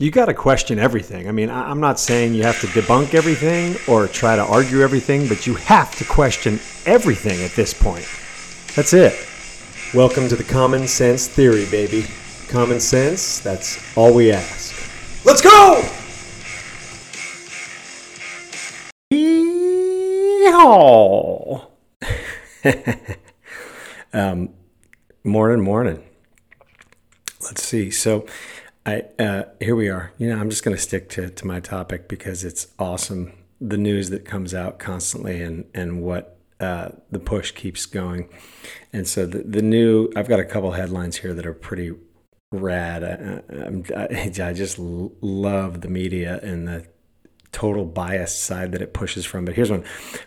you got to question everything. I mean, I'm not saying you have to debunk everything or try to argue everything, but you have to question everything at this point. That's it. Welcome to the Common Sense Theory, baby. Common sense, that's all we ask. Let's go! Yeehaw! um, morning, morning. Let's see. So, I uh, here we are. You know, I'm just going to stick to to my topic because it's awesome. The news that comes out constantly and and what uh, the push keeps going. And so the the new. I've got a couple headlines here that are pretty rad. I, I, I just love the media and the total biased side that it pushes from. But here's one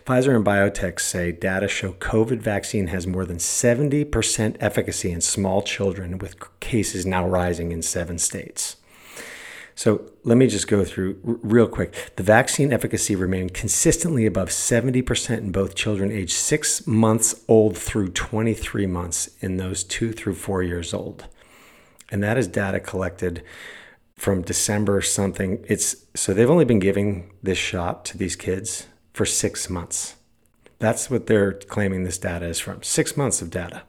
Pfizer and BioNTech say data show COVID vaccine has more than 70% efficacy in small children, with cases now rising in seven states. So let me just go through r- real quick. The vaccine efficacy remained consistently above 70% in both children aged six months old through 23 months in those two through four years old. And that is data collected from December something. It's so they've only been giving this shot to these kids for six months. That's what they're claiming this data is from. Six months of data.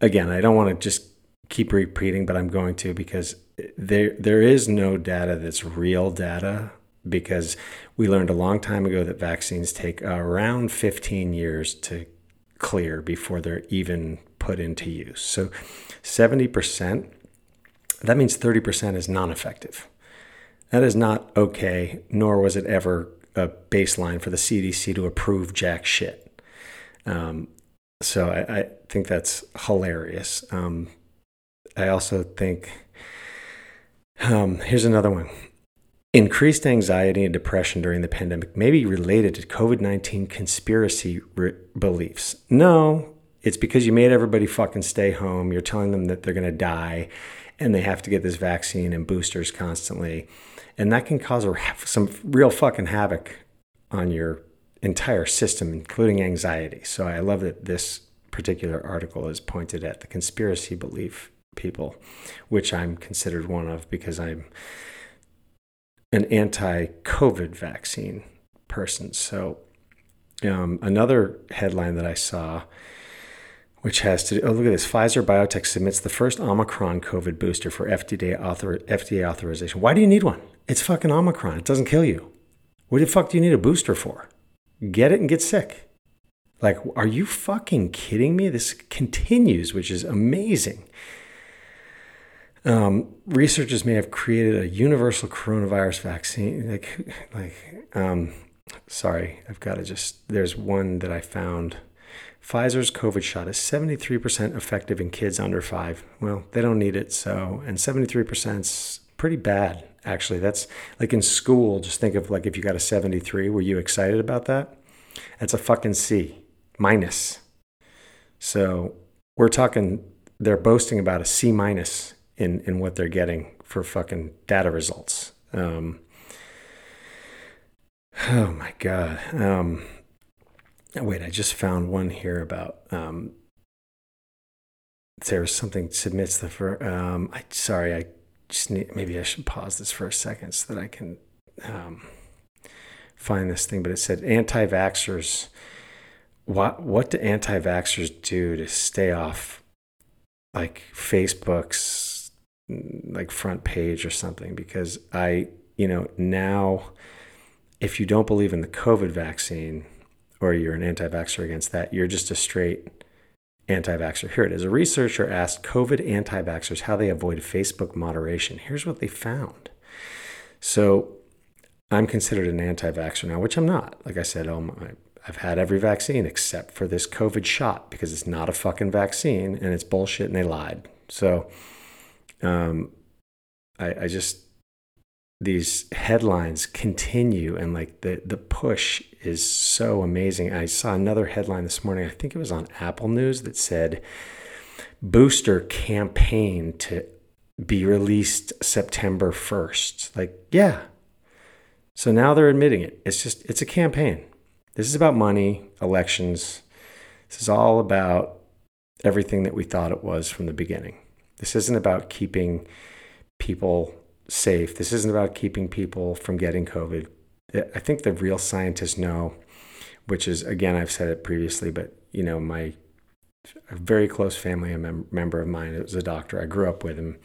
Again, I don't want to just keep repeating, but I'm going to because there there is no data that's real data because we learned a long time ago that vaccines take around 15 years to clear before they're even put into use. So 70% that means 30% is non effective. That is not okay, nor was it ever a baseline for the CDC to approve jack shit. Um, so I, I, think that's hilarious. Um, I also think um, here's another one. Increased anxiety and depression during the pandemic may be related to COVID 19 conspiracy re- beliefs. No, it's because you made everybody fucking stay home. You're telling them that they're going to die and they have to get this vaccine and boosters constantly. And that can cause some real fucking havoc on your entire system, including anxiety. So I love that this particular article is pointed at the conspiracy belief people, which I'm considered one of because I'm an anti COVID vaccine person. So, um, another headline that I saw which has to oh look at this Pfizer BioNTech submits the first Omicron COVID booster for FDA author, FDA authorization. Why do you need one? It's fucking Omicron. It doesn't kill you. What the fuck do you need a booster for? Get it and get sick. Like, are you fucking kidding me? This continues, which is amazing. Um, researchers may have created a universal coronavirus vaccine. Like, like, um, sorry, I've got to just. There's one that I found Pfizer's COVID shot is 73% effective in kids under five. Well, they don't need it, so, and 73% is pretty bad, actually. That's like in school, just think of like if you got a 73, were you excited about that? That's a fucking C minus. So we're talking, they're boasting about a C minus in, in what they're getting for fucking data results. Um, oh my God. Um, wait, I just found one here about um, there was something submits the for um, I sorry I just need maybe I should pause this for a second so that I can um, find this thing. But it said anti-vaxxers. What what do anti-vaxxers do to stay off like Facebook's like front page or something? Because I you know now if you don't believe in the COVID vaccine or you're an anti vaxxer against that, you're just a straight anti vaxxer. Here it is. A researcher asked COVID anti vaxxers how they avoid Facebook moderation. Here's what they found. So I'm considered an anti vaxxer now, which I'm not. Like I said, oh my, I've had every vaccine except for this COVID shot because it's not a fucking vaccine and it's bullshit and they lied. So um, I, I just these headlines continue and like the the push is so amazing. I saw another headline this morning. I think it was on Apple News that said booster campaign to be released September 1st. Like, yeah. So now they're admitting it. It's just it's a campaign. This is about money, elections. This is all about everything that we thought it was from the beginning. This isn't about keeping people safe. This isn't about keeping people from getting COVID. I think the real scientists know, which is again I've said it previously, but you know my a very close family mem- member of mine. It was a doctor. I grew up with him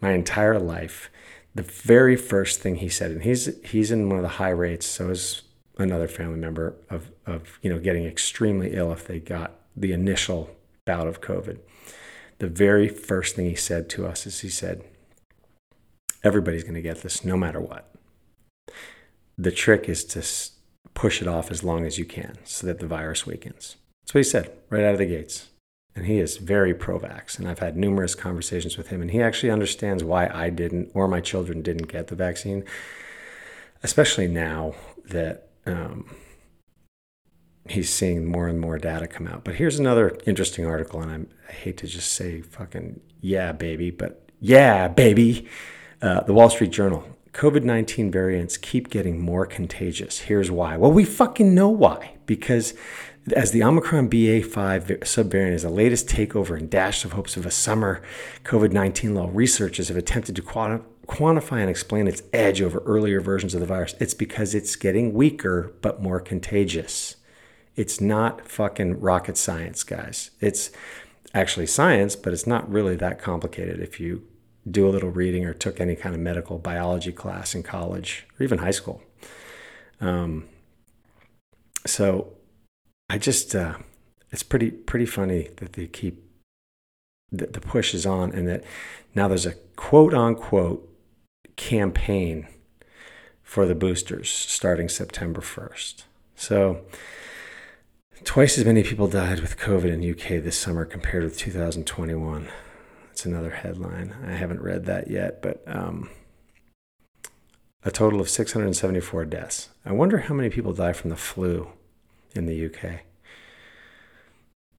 my entire life. The very first thing he said, and he's he's in one of the high rates, so is another family member of of you know getting extremely ill if they got the initial bout of COVID. The very first thing he said to us is he said, "Everybody's going to get this, no matter what." The trick is to push it off as long as you can, so that the virus weakens. That's what he said right out of the gates and he is very pro-vax and i've had numerous conversations with him and he actually understands why i didn't or my children didn't get the vaccine especially now that um, he's seeing more and more data come out but here's another interesting article and I'm, i hate to just say fucking yeah baby but yeah baby uh, the wall street journal covid-19 variants keep getting more contagious here's why well we fucking know why because as the Omicron BA5 subvariant is the latest takeover and dash of hopes of a summer COVID 19 lull, researchers have attempted to quantify and explain its edge over earlier versions of the virus. It's because it's getting weaker but more contagious. It's not fucking rocket science, guys. It's actually science, but it's not really that complicated if you do a little reading or took any kind of medical biology class in college or even high school. Um, so I just uh, it's pretty pretty funny that they keep the push is on and that now there's a quote unquote campaign for the boosters starting September 1st. So twice as many people died with COVID in UK this summer compared with 2021. That's another headline. I haven't read that yet, but um, a total of 674 deaths. I wonder how many people die from the flu in the UK.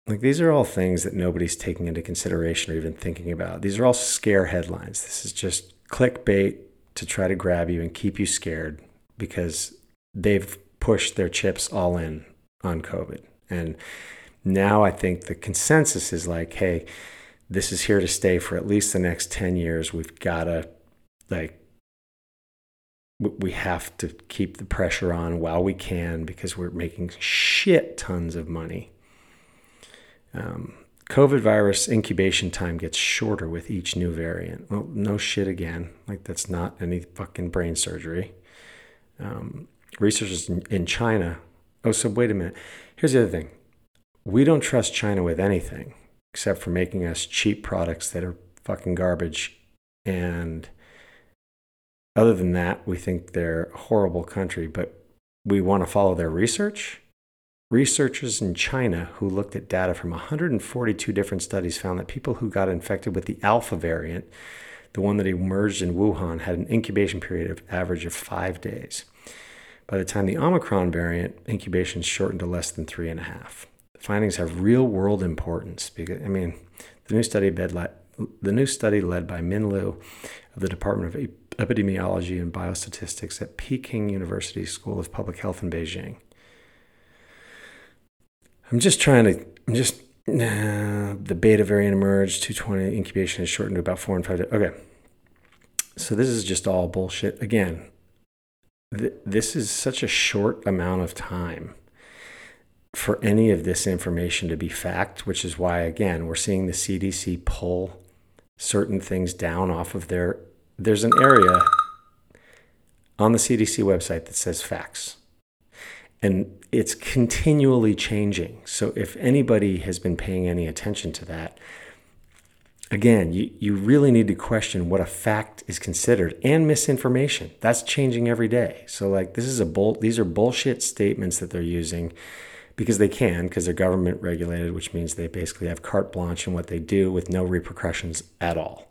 Like these are all things that nobody's taking into consideration or even thinking about. These are all scare headlines. This is just clickbait to try to grab you and keep you scared because they've pushed their chips all in on COVID. And now I think the consensus is like, hey, this is here to stay for at least the next 10 years. We've got to like we have to keep the pressure on while we can because we're making shit tons of money. Um, COVID virus incubation time gets shorter with each new variant. Well, no shit again. Like, that's not any fucking brain surgery. Um, researchers in, in China. Oh, so wait a minute. Here's the other thing we don't trust China with anything except for making us cheap products that are fucking garbage and other than that, we think they're a horrible country, but we want to follow their research. Researchers in China who looked at data from 142 different studies found that people who got infected with the alpha variant, the one that emerged in Wuhan, had an incubation period of average of five days. By the time the Omicron variant, incubation shortened to less than three and a half. Findings have real world importance because, I mean, the new study, led, the new study led by Min Liu of the Department of epidemiology and biostatistics at Peking University School of Public Health in Beijing. I'm just trying to, I'm just, nah, the beta variant emerged, 220 incubation is shortened to about four and five days. Okay. So this is just all bullshit. Again, th- this is such a short amount of time for any of this information to be fact, which is why, again, we're seeing the CDC pull certain things down off of their there's an area on the CDC website that says facts. And it's continually changing. So if anybody has been paying any attention to that, again, you, you really need to question what a fact is considered and misinformation. That's changing every day. So like this is a bull these are bullshit statements that they're using because they can, because they're government regulated, which means they basically have carte blanche in what they do with no repercussions at all.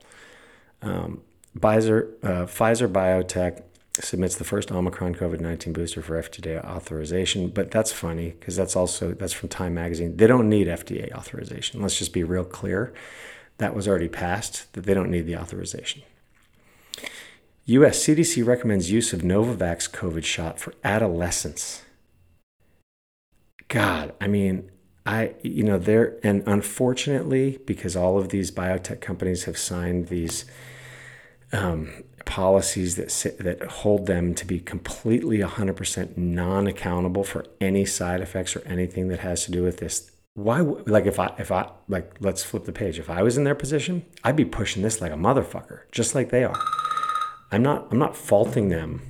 Um, Pfizer, uh, Pfizer BioNTech submits the first Omicron COVID 19 booster for FDA authorization. But that's funny because that's also that's from Time Magazine. They don't need FDA authorization. Let's just be real clear. That was already passed, that they don't need the authorization. US CDC recommends use of Novavax COVID shot for adolescents. God, I mean, I, you know, there, and unfortunately, because all of these biotech companies have signed these um, policies that sit, that hold them to be completely 100% non-accountable for any side effects or anything that has to do with this why like if i if i like let's flip the page. If i was in their position i'd be pushing this like a motherfucker just like they are. I'm not i'm not faulting them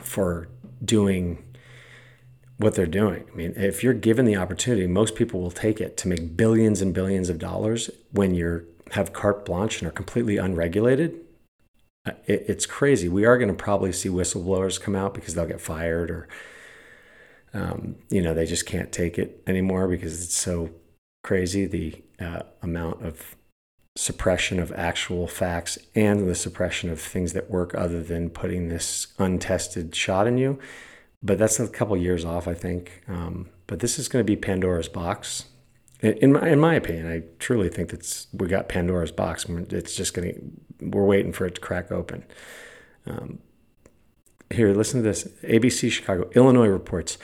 for doing what they're doing. I mean if you're given the opportunity most people will take it to make billions and billions of dollars when you're have carte blanche and are completely unregulated. It, it's crazy. We are going to probably see whistleblowers come out because they'll get fired or um, you know, they just can't take it anymore because it's so crazy the uh, amount of suppression of actual facts and the suppression of things that work other than putting this untested shot in you. But that's a couple years off, I think. Um, but this is going to be Pandora's box. In my, in my opinion, I truly think that's we got Pandora's box. It's just going to we're waiting for it to crack open. Um, here, listen to this. ABC Chicago, Illinois reports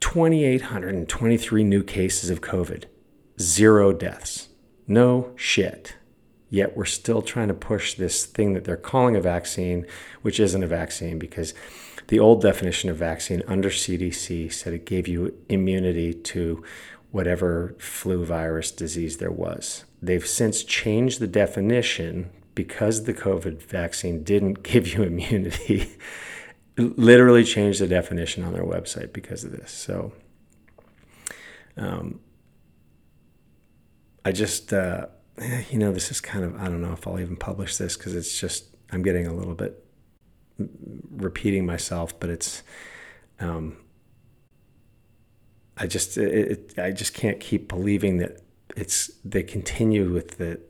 2,823 new cases of COVID, zero deaths. No shit. Yet we're still trying to push this thing that they're calling a vaccine, which isn't a vaccine because the old definition of vaccine under CDC said it gave you immunity to whatever flu virus disease there was. They've since changed the definition because the COVID vaccine didn't give you immunity literally changed the definition on their website because of this. So, um, I just, uh, you know, this is kind of, I don't know if I'll even publish this because it's just, I'm getting a little bit repeating myself, but it's, um, I just, it, it, I just can't keep believing that it's, they continue with the,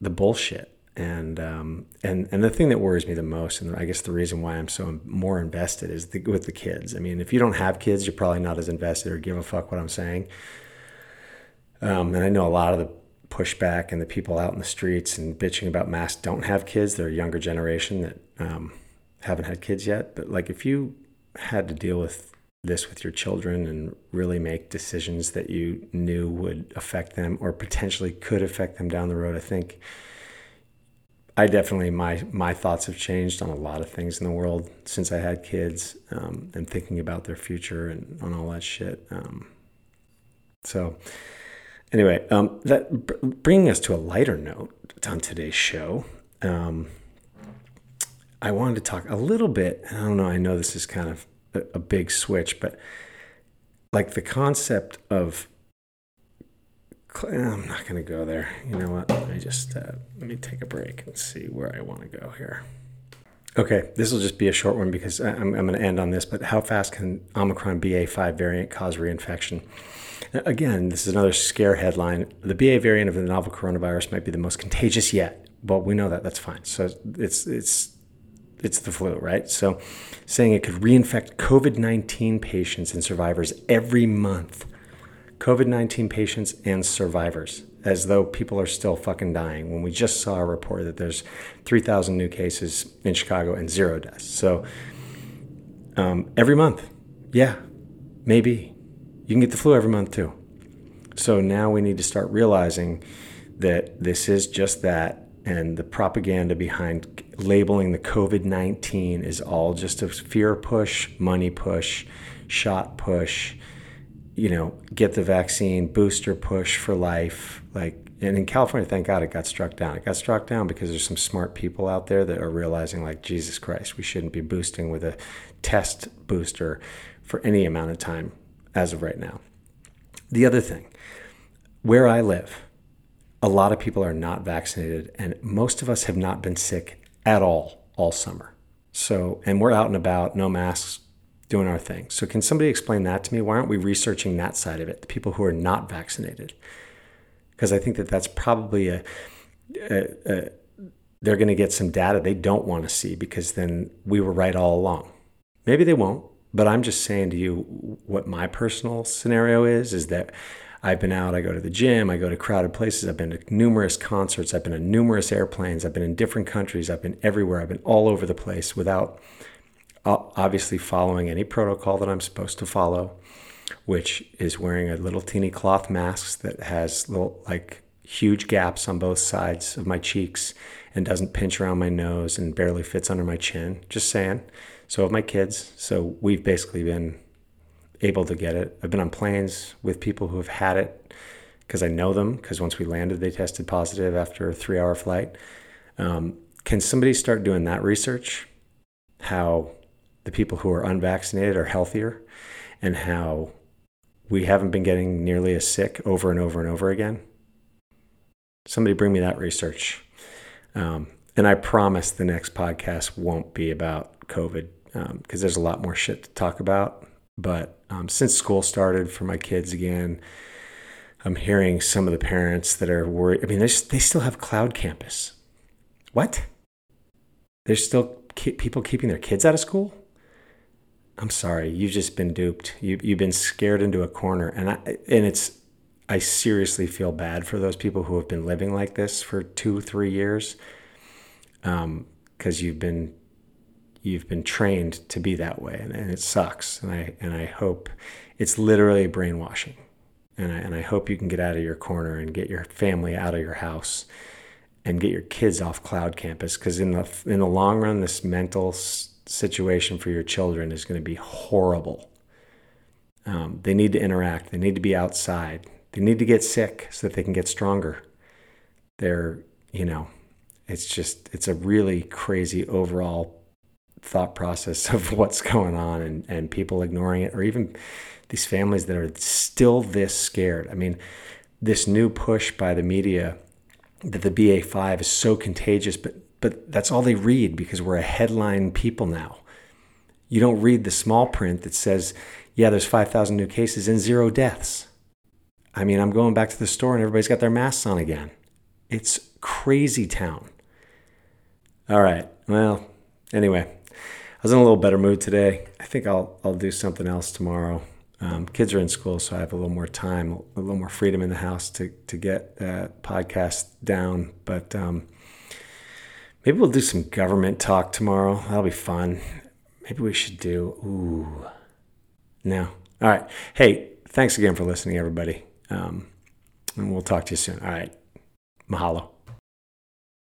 the bullshit and um, and and the thing that worries me the most, and I guess the reason why I'm so more invested is the, with the kids. I mean, if you don't have kids, you're probably not as invested or give a fuck what I'm saying. Um, and I know a lot of the pushback and the people out in the streets and bitching about masks don't have kids. They're a younger generation that um, haven't had kids yet. But like, if you had to deal with this with your children and really make decisions that you knew would affect them or potentially could affect them down the road, I think I definitely my my thoughts have changed on a lot of things in the world since I had kids um, and thinking about their future and on all that shit. Um, so anyway, um, that bringing us to a lighter note on today's show. Um, I wanted to talk a little bit. I don't know. I know this is kind of a, a big switch, but like the concept of I'm not going to go there. You know what? Let me just uh, let me take a break and see where I want to go here. Okay, this will just be a short one because I'm, I'm going to end on this. But how fast can Omicron BA5 variant cause reinfection? Again, this is another scare headline. The BA variant of the novel coronavirus might be the most contagious yet. Well, we know that. That's fine. So it's it's it's the flu, right? So saying it could reinfect COVID 19 patients and survivors every month COVID 19 patients and survivors, as though people are still fucking dying. When we just saw a report that there's 3,000 new cases in Chicago and zero deaths. So um, every month, yeah, maybe. You can get the flu every month too. So now we need to start realizing that this is just that. And the propaganda behind labeling the COVID 19 is all just a fear push, money push, shot push you know, get the vaccine, booster push for life. Like, and in California, thank God it got struck down. It got struck down because there's some smart people out there that are realizing, like, Jesus Christ, we shouldn't be boosting with a test booster for any amount of time as of right now. The other thing, where I live, a lot of people are not vaccinated, and most of us have not been sick at all all summer. So, and we're out and about, no masks, doing our thing. So, can somebody explain that to me? Why aren't we researching that side of it, the people who are not vaccinated? Because I think that that's probably a, a, a they're going to get some data they don't want to see because then we were right all along. Maybe they won't, but I'm just saying to you what my personal scenario is is that I've been out, I go to the gym, I go to crowded places, I've been to numerous concerts, I've been on numerous airplanes, I've been in different countries, I've been everywhere, I've been all over the place without uh, obviously following any protocol that I'm supposed to follow, which is wearing a little teeny cloth mask that has little like huge gaps on both sides of my cheeks and doesn't pinch around my nose and barely fits under my chin. Just saying. So have my kids. So we've basically been able to get it. I've been on planes with people who have had it because I know them. Because once we landed, they tested positive after a three-hour flight. Um, can somebody start doing that research? How the people who are unvaccinated are healthier, and how we haven't been getting nearly as sick over and over and over again. Somebody bring me that research. Um, and I promise the next podcast won't be about COVID because um, there's a lot more shit to talk about. But um, since school started for my kids again, I'm hearing some of the parents that are worried. I mean, they still have cloud campus. What? There's still people keeping their kids out of school? I'm sorry, you've just been duped. You you've been scared into a corner, and I and it's I seriously feel bad for those people who have been living like this for two three years, because um, you've been you've been trained to be that way, and, and it sucks. And I and I hope it's literally brainwashing, and I and I hope you can get out of your corner and get your family out of your house and get your kids off cloud campus because in the in the long run this mental situation for your children is going to be horrible. Um, they need to interact. They need to be outside. They need to get sick so that they can get stronger. They're, you know, it's just, it's a really crazy overall thought process of what's going on and, and people ignoring it, or even these families that are still this scared. I mean, this new push by the media that the BA5 is so contagious, but but that's all they read because we're a headline people now. You don't read the small print that says, yeah, there's 5,000 new cases and zero deaths. I mean, I'm going back to the store and everybody's got their masks on again. It's crazy town. All right. Well, anyway, was in a little better mood today. I think I'll I'll do something else tomorrow. Um, kids are in school, so I have a little more time, a little more freedom in the house to to get that podcast down. But um, Maybe we'll do some government talk tomorrow. That'll be fun. Maybe we should do. Ooh. No. All right. Hey, thanks again for listening, everybody. Um, and we'll talk to you soon. All right. Mahalo.